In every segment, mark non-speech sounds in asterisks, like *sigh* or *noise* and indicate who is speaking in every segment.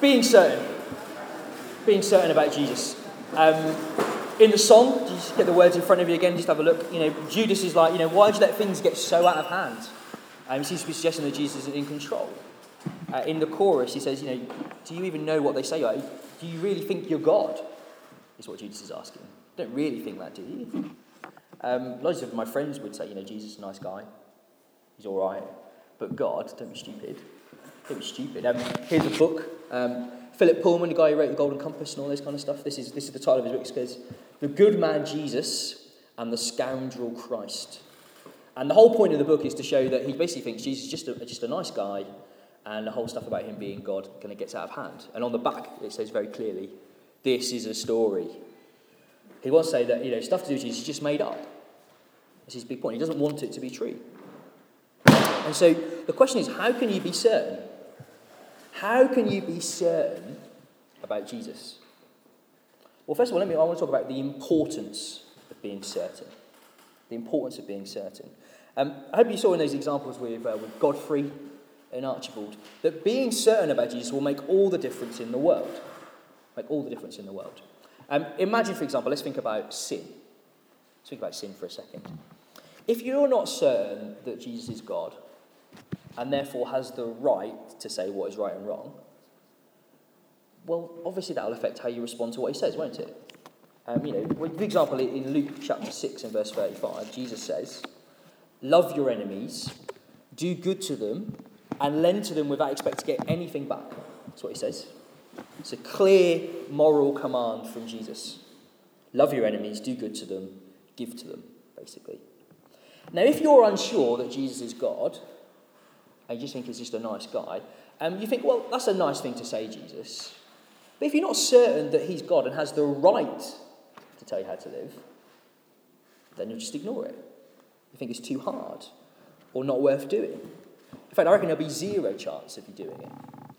Speaker 1: being certain. Being certain about Jesus. Um, in the song, just get the words in front of you again, just have a look. You know, Judas is like, you know, why did you let things get so out of hand? Um, he seems to be suggesting that Jesus isn't in control. Uh, in the chorus, he says, you know, do you even know what they say? Like, do you really think you're God? Is what Judas is asking. Don't really think that, do you? Um, loads of my friends would say, you know, Jesus is a nice guy. He's all right. But God, don't be stupid. Don't be stupid. Um, here's a book. Um, Philip Pullman, the guy who wrote The Golden Compass and all this kind of stuff. This is, this is the title of his book. It says, The Good Man Jesus and the Scoundrel Christ. And the whole point of the book is to show that he basically thinks Jesus is just a, just a nice guy and the whole stuff about him being God kind of gets out of hand. And on the back, it says very clearly, this is a story. He wants to say that, you know, stuff to do with Jesus is just made up. That's his big point. He doesn't want it to be true. And so the question is, how can you be certain? How can you be certain about Jesus? Well, first of all, let me, I want to talk about the importance of being certain. The importance of being certain. Um, I hope you saw in those examples with, uh, with Godfrey and Archibald that being certain about Jesus will make all the difference in the world. Make all the difference in the world. Um, imagine, for example, let's think about sin. Let's think about sin for a second. If you're not certain that Jesus is God, and therefore has the right to say what is right and wrong, well, obviously that will affect how you respond to what he says, won't it? Um, you know, for example, in Luke chapter 6 and verse 35, Jesus says, Love your enemies, do good to them, and lend to them without expecting to get anything back. That's what he says. It's a clear moral command from Jesus. Love your enemies, do good to them, give to them, basically. Now, if you're unsure that Jesus is God, and you just think he's just a nice guy, um, you think, well, that's a nice thing to say, Jesus. But if you're not certain that he's God and has the right to tell you how to live, then you'll just ignore it. You think it's too hard or not worth doing. In fact, I reckon there'll be zero chance of you doing it.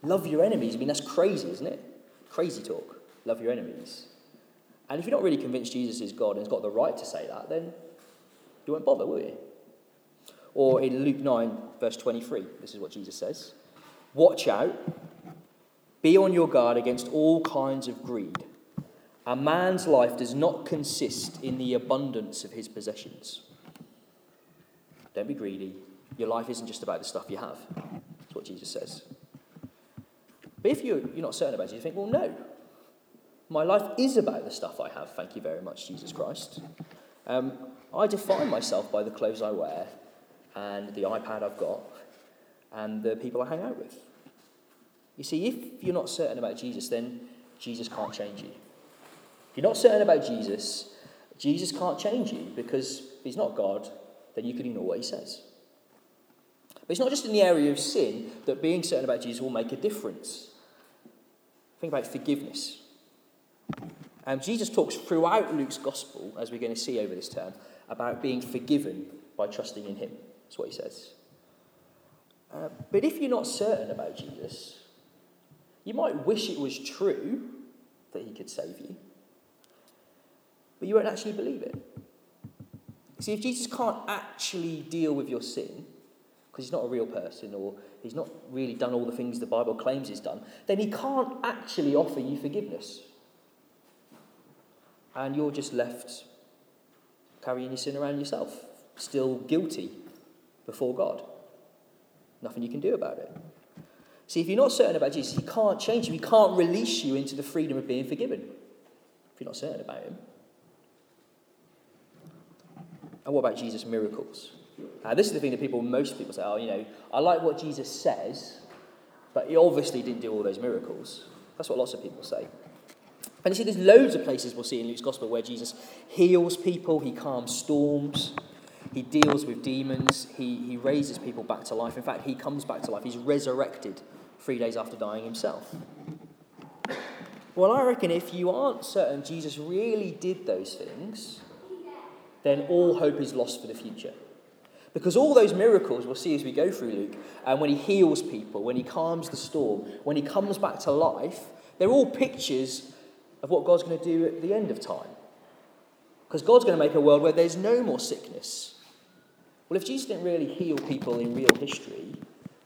Speaker 1: Love your enemies. I mean, that's crazy, isn't it? Crazy talk. Love your enemies. And if you're not really convinced Jesus is God and has got the right to say that, then you won't bother, will you? Or in Luke 9, verse 23, this is what Jesus says Watch out, be on your guard against all kinds of greed. A man's life does not consist in the abundance of his possessions. Don't be greedy. Your life isn't just about the stuff you have. That's what Jesus says. But if you're, you're not certain about it, you think, well, no. My life is about the stuff I have. Thank you very much, Jesus Christ. Um, I define myself by the clothes I wear and the iPad I've got and the people I hang out with. You see, if you're not certain about Jesus, then Jesus can't change you. If you're not certain about Jesus, Jesus can't change you because if he's not God, then you can ignore what he says. But it's not just in the area of sin that being certain about Jesus will make a difference. Think about forgiveness. Um, Jesus talks throughout Luke's gospel, as we're going to see over this term, about being forgiven by trusting in him. That's what he says. Uh, but if you're not certain about Jesus, you might wish it was true that he could save you, but you won't actually believe it. See, if Jesus can't actually deal with your sin, because he's not a real person or he's not really done all the things the Bible claims he's done, then he can't actually offer you forgiveness. And you're just left carrying your sin around yourself, still guilty before God. Nothing you can do about it. See, if you're not certain about Jesus, he can't change you. He can't release you into the freedom of being forgiven if you're not certain about him. And what about Jesus' miracles? Uh, this is the thing that people, most people say, oh, you know, I like what Jesus says, but he obviously didn't do all those miracles. That's what lots of people say. And you see, there's loads of places we'll see in Luke's Gospel where Jesus heals people, he calms storms, he deals with demons, he, he raises people back to life. In fact, he comes back to life. He's resurrected three days after dying himself. Well, I reckon if you aren't certain Jesus really did those things, then all hope is lost for the future. Because all those miracles we'll see as we go through Luke, and when he heals people, when he calms the storm, when he comes back to life, they're all pictures of what God's going to do at the end of time. Because God's going to make a world where there's no more sickness. Well, if Jesus didn't really heal people in real history,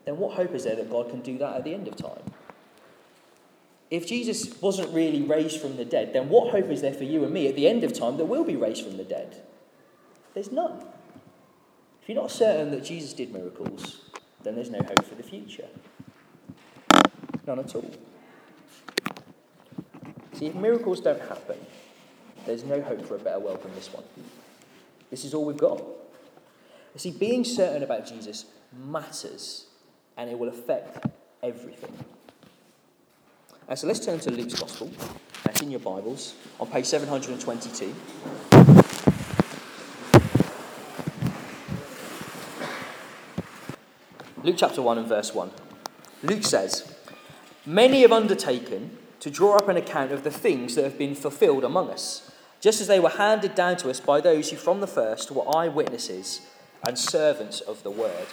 Speaker 1: then what hope is there that God can do that at the end of time? if Jesus wasn't really raised from the dead, then what hope is there for you and me at the end of time that will be raised from the dead? There's none. If you're not certain that Jesus did miracles, then there's no hope for the future. None at all. See, if miracles don't happen, there's no hope for a better world than this one. This is all we've got. You see, being certain about Jesus matters and it will affect everything. And so let's turn to Luke's Gospel. That's in your Bibles on page 722. Luke chapter 1 and verse 1. Luke says, Many have undertaken to draw up an account of the things that have been fulfilled among us, just as they were handed down to us by those who from the first were eyewitnesses and servants of the word.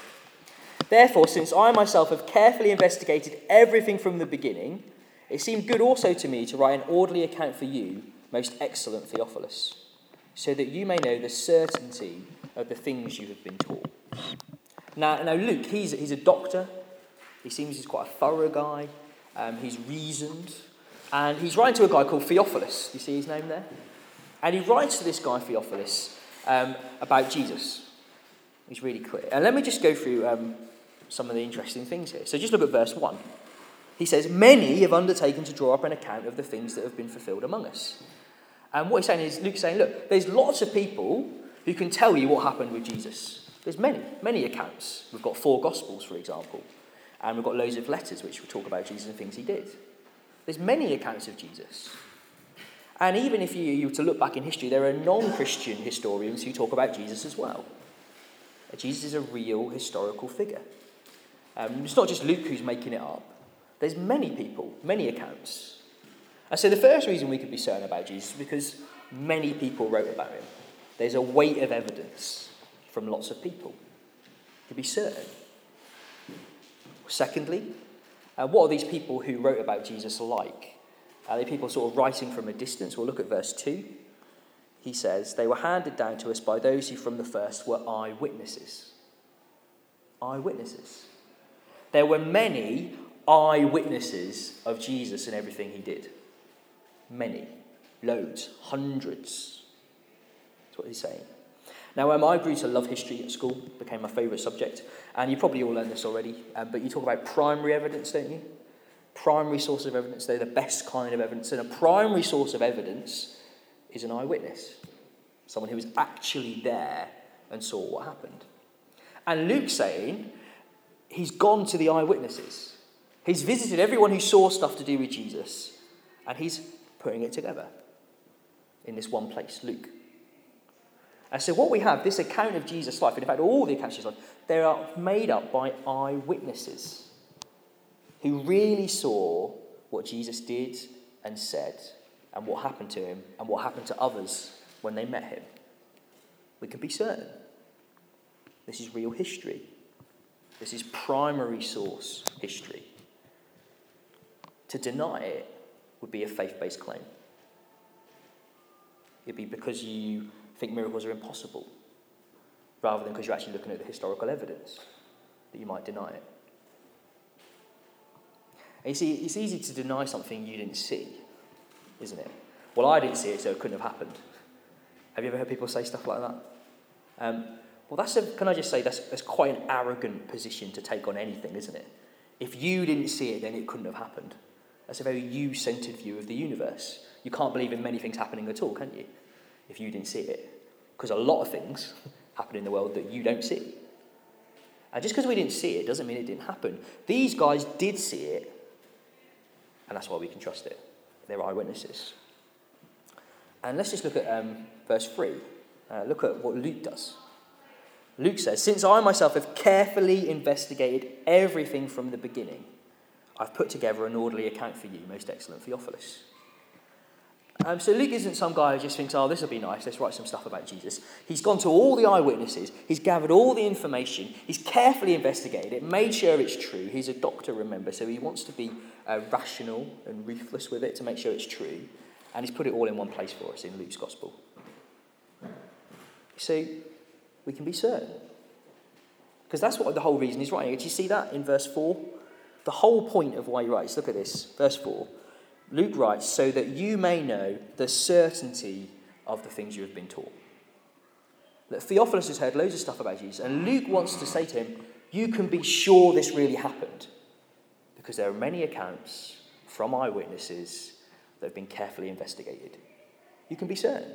Speaker 1: Therefore, since I myself have carefully investigated everything from the beginning, it seemed good also to me to write an orderly account for you, most excellent Theophilus, so that you may know the certainty of the things you have been taught. Now, now Luke, he's, he's a doctor. He seems he's quite a thorough guy. Um, he's reasoned. And he's writing to a guy called Theophilus. You see his name there? And he writes to this guy, Theophilus, um, about Jesus. He's really clear. And let me just go through um, some of the interesting things here. So just look at verse 1. He says, Many have undertaken to draw up an account of the things that have been fulfilled among us. And what he's saying is, Luke's saying, look, there's lots of people who can tell you what happened with Jesus. There's many, many accounts. We've got four Gospels, for example, and we've got loads of letters which talk about Jesus and things he did. There's many accounts of Jesus. And even if you, you were to look back in history, there are non Christian historians who talk about Jesus as well. Jesus is a real historical figure. Um, it's not just Luke who's making it up. There's many people, many accounts. And so the first reason we could be certain about Jesus is because many people wrote about him. There's a weight of evidence from lots of people to be certain. Secondly, uh, what are these people who wrote about Jesus like? Are they people sort of writing from a distance? We'll look at verse 2. He says, They were handed down to us by those who from the first were eyewitnesses. Eyewitnesses. There were many eyewitnesses of Jesus and everything he did. Many. Loads. Hundreds. That's what he's saying. Now, um, I grew to love history at school, became my favourite subject, and you probably all learned this already, um, but you talk about primary evidence, don't you? Primary source of evidence, they're the best kind of evidence, and a primary source of evidence is an eyewitness, someone who was actually there and saw what happened. And Luke's saying he's gone to the eyewitnesses. He's visited everyone who saw stuff to do with Jesus, and he's putting it together in this one place, Luke. And so, what we have, this account of Jesus' life, and in fact, all the accounts of Jesus' life, they are made up by eyewitnesses who really saw what Jesus did and said, and what happened to him, and what happened to others when they met him. We can be certain. This is real history. This is primary source history. To deny it would be a faith based claim. It'd be because you think miracles are impossible, rather than because you're actually looking at the historical evidence that you might deny it. And you see, it's easy to deny something you didn't see, isn't it? Well, I didn't see it, so it couldn't have happened. Have you ever heard people say stuff like that? Um, well, that's a, can I just say, that's, that's quite an arrogant position to take on anything, isn't it? If you didn't see it, then it couldn't have happened. That's a very you centered view of the universe. You can't believe in many things happening at all, can you? If you didn't see it. Because a lot of things *laughs* happen in the world that you don't see. And just because we didn't see it doesn't mean it didn't happen. These guys did see it, and that's why we can trust it. They're eyewitnesses. And let's just look at um, verse 3. Uh, look at what Luke does. Luke says, Since I myself have carefully investigated everything from the beginning, I've put together an orderly account for you, most excellent Theophilus. Um, so Luke isn't some guy who just thinks, oh, this will be nice, let's write some stuff about Jesus. He's gone to all the eyewitnesses, he's gathered all the information, he's carefully investigated it, made sure it's true. He's a doctor, remember, so he wants to be uh, rational and ruthless with it to make sure it's true. And he's put it all in one place for us in Luke's Gospel. So we can be certain. Because that's what the whole reason he's writing. Did you see that in verse 4? The whole point of why he writes, look at this, verse 4. Luke writes, so that you may know the certainty of the things you have been taught. That Theophilus has heard loads of stuff about Jesus, and Luke wants to say to him, You can be sure this really happened, because there are many accounts from eyewitnesses that have been carefully investigated. You can be certain.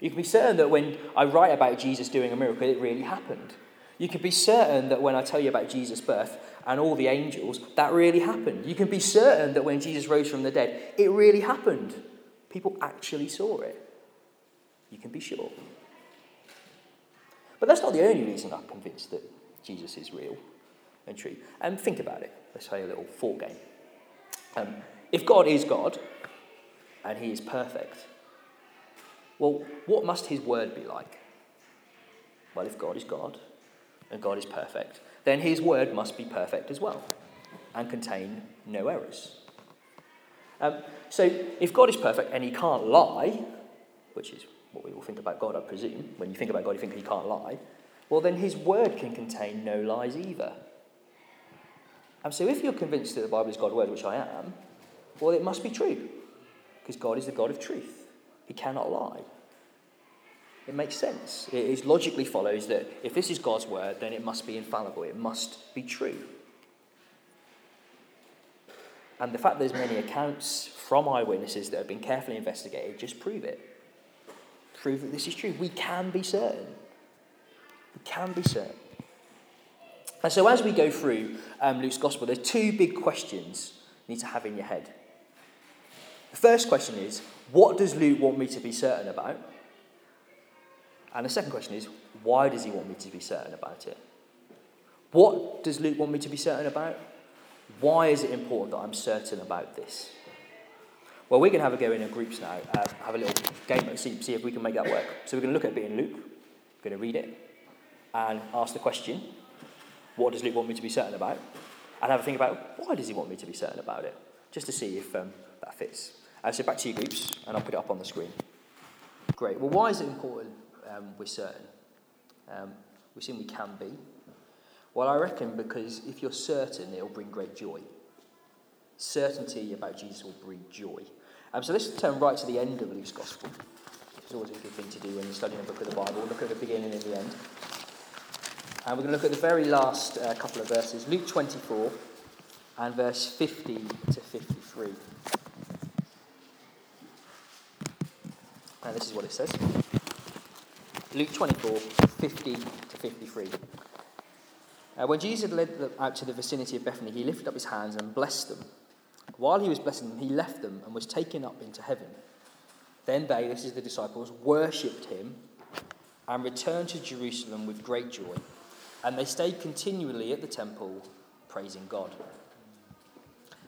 Speaker 1: You can be certain that when I write about Jesus doing a miracle, it really happened. You can be certain that when I tell you about Jesus' birth and all the angels, that really happened. You can be certain that when Jesus rose from the dead, it really happened. People actually saw it. You can be sure. But that's not the only reason I'm convinced that Jesus is real and true. And think about it. Let's play a little thought game. Um, if God is God and he is perfect, well, what must his word be like? Well, if God is God and God is perfect, then his word must be perfect as well and contain no errors. Um, so, if God is perfect and he can't lie, which is what we all think about God, I presume, when you think about God, you think he can't lie, well, then his word can contain no lies either. And so, if you're convinced that the Bible is God's word, which I am, well, it must be true, because God is the God of truth. He cannot lie. It makes sense. It logically follows that if this is God's word, then it must be infallible. It must be true. And the fact there's many accounts from eyewitnesses that have been carefully investigated just prove it. Prove that this is true. We can be certain. We can be certain. And so, as we go through um, Luke's gospel, there's two big questions you need to have in your head. The first question is what does Luke want me to be certain about? And the second question is, why does he want me to be certain about it? What does Luke want me to be certain about? Why is it important that I'm certain about this? Well, we're going to have a go in our groups now, uh, have a little game and see, see if we can make that work. So we're going to look at a bit in Luke, we're going to read it, and ask the question, what does Luke want me to be certain about? And have a think about, why does he want me to be certain about it? Just to see if um, that fits. Uh, so back to your groups, and I'll put it up on the screen. Great. Well, why is it important um, we're certain. Um, we assume we can be. Well, I reckon because if you're certain, it'll bring great joy. Certainty about Jesus will bring joy. Um, so let's turn right to the end of Luke's Gospel. It's always a good thing to do when you're studying a book of the Bible. Look at the beginning and the end. And we're going to look at the very last uh, couple of verses Luke 24 and verse 50 to 53. And this is what it says. Luke 24, 50 to 53. Uh, when Jesus had led them out to the vicinity of Bethany, he lifted up his hands and blessed them. While he was blessing them, he left them and was taken up into heaven. Then they, this is the disciples, worshipped him and returned to Jerusalem with great joy. And they stayed continually at the temple, praising God.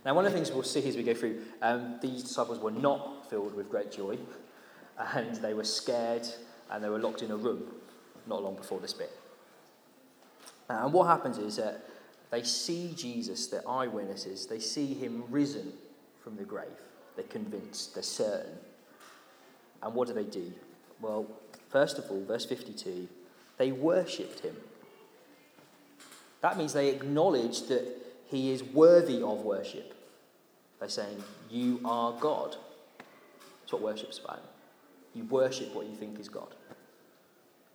Speaker 1: Now, one of the things we'll see as we go through, um, these disciples were not filled with great joy, *laughs* and they were scared and they were locked in a room not long before this bit. Uh, and what happens is that they see Jesus, they're eyewitnesses, they see him risen from the grave. They're convinced, they're certain. And what do they do? Well, first of all, verse 52, they worshipped him. That means they acknowledge that he is worthy of worship. They're saying, You are God. That's what worship's about. You worship what you think is God.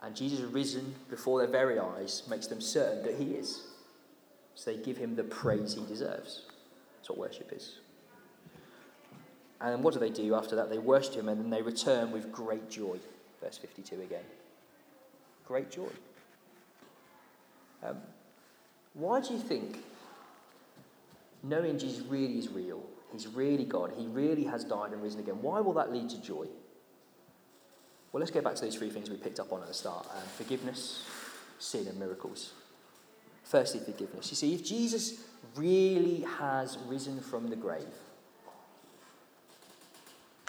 Speaker 1: And Jesus risen before their very eyes makes them certain that he is. So they give him the praise he deserves. That's what worship is. And what do they do after that? They worship him and then they return with great joy. Verse 52 again. Great joy. Um, why do you think knowing Jesus really is real, he's really God, he really has died and risen again, why will that lead to joy? Well, let's go back to those three things we picked up on at the start um, forgiveness, sin, and miracles. Firstly, forgiveness. You see, if Jesus really has risen from the grave,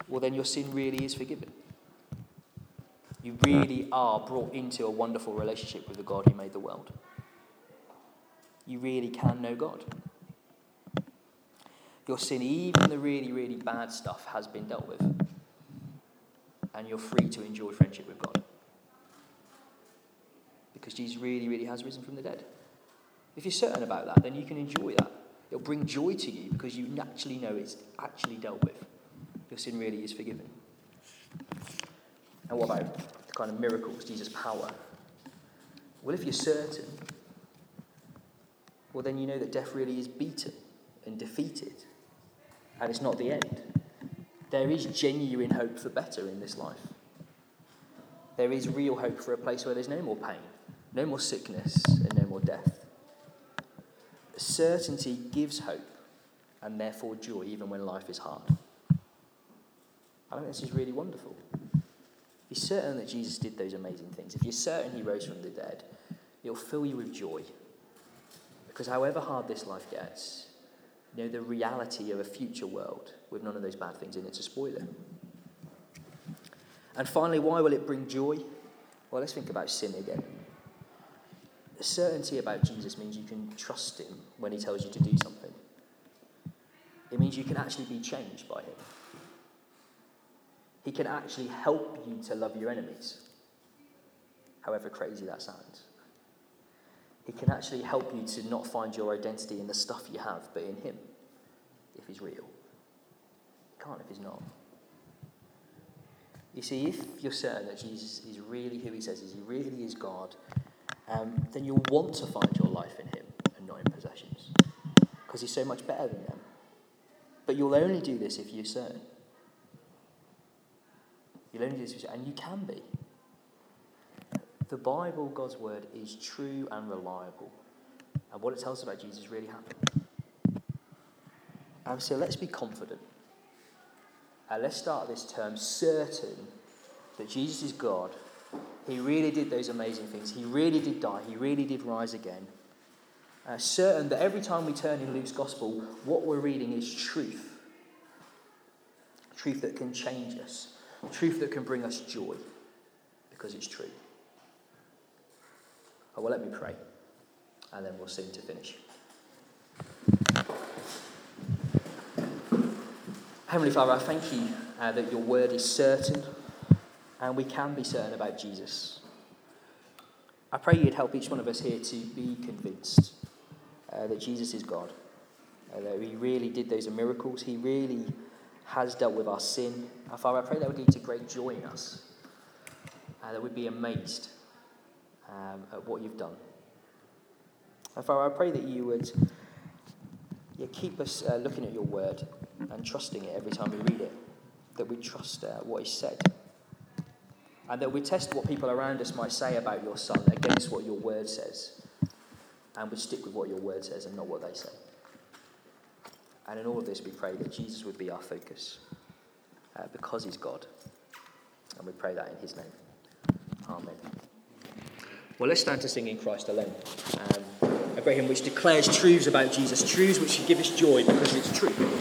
Speaker 1: well, then your sin really is forgiven. You really are brought into a wonderful relationship with the God who made the world. You really can know God. Your sin, even the really, really bad stuff, has been dealt with and you're free to enjoy friendship with God. Because Jesus really, really has risen from the dead. If you're certain about that, then you can enjoy that. It'll bring joy to you because you naturally know it's actually dealt with. Your sin really is forgiven. And what about the kind of miracles, Jesus' power? Well, if you're certain, well, then you know that death really is beaten and defeated, and it's not the end. There is genuine hope for better in this life. There is real hope for a place where there's no more pain, no more sickness, and no more death. Certainty gives hope and therefore joy even when life is hard. I think this is really wonderful. Be certain that Jesus did those amazing things. If you're certain he rose from the dead, it'll fill you with joy. Because however hard this life gets, you know the reality of a future world with none of those bad things in it to spoil it. And finally, why will it bring joy? Well, let's think about sin again. The certainty about Jesus means you can trust him when he tells you to do something. It means you can actually be changed by him. He can actually help you to love your enemies, however crazy that sounds. He can actually help you to not find your identity in the stuff you have, but in him, if he's real. He can't if he's not. You see, if you're certain that Jesus is really who he says is, he really is God, um, then you'll want to find your life in him and not in possessions. Because he's so much better than them. But you'll only do this if you're certain. You'll only do this, and you can be. The Bible, God's word, is true and reliable. And what it tells us about Jesus really happened. And so let's be confident. And let's start this term certain that Jesus is God. He really did those amazing things. He really did die. He really did rise again. Uh, certain that every time we turn in Luke's gospel, what we're reading is truth. Truth that can change us. Truth that can bring us joy because it's true. Oh, well, let me pray and then we'll sing to finish. Heavenly Father, I thank you uh, that your word is certain and we can be certain about Jesus. I pray you'd help each one of us here to be convinced uh, that Jesus is God, uh, that he really did those miracles, he really has dealt with our sin. Uh, Father, I pray that would lead to great joy in us, uh, that we'd be amazed um, at what you've done. And Father, I pray that you would yeah, keep us uh, looking at your word and trusting it every time we read it, that we trust uh, what is said. And that we test what people around us might say about your son against what your word says. And we stick with what your word says and not what they say. And in all of this, we pray that Jesus would be our focus uh, because he's God. And we pray that in his name. Amen. Well, let's stand to sing in Christ alone. Um, a which declares truths about Jesus, truths which should give us joy because it's true.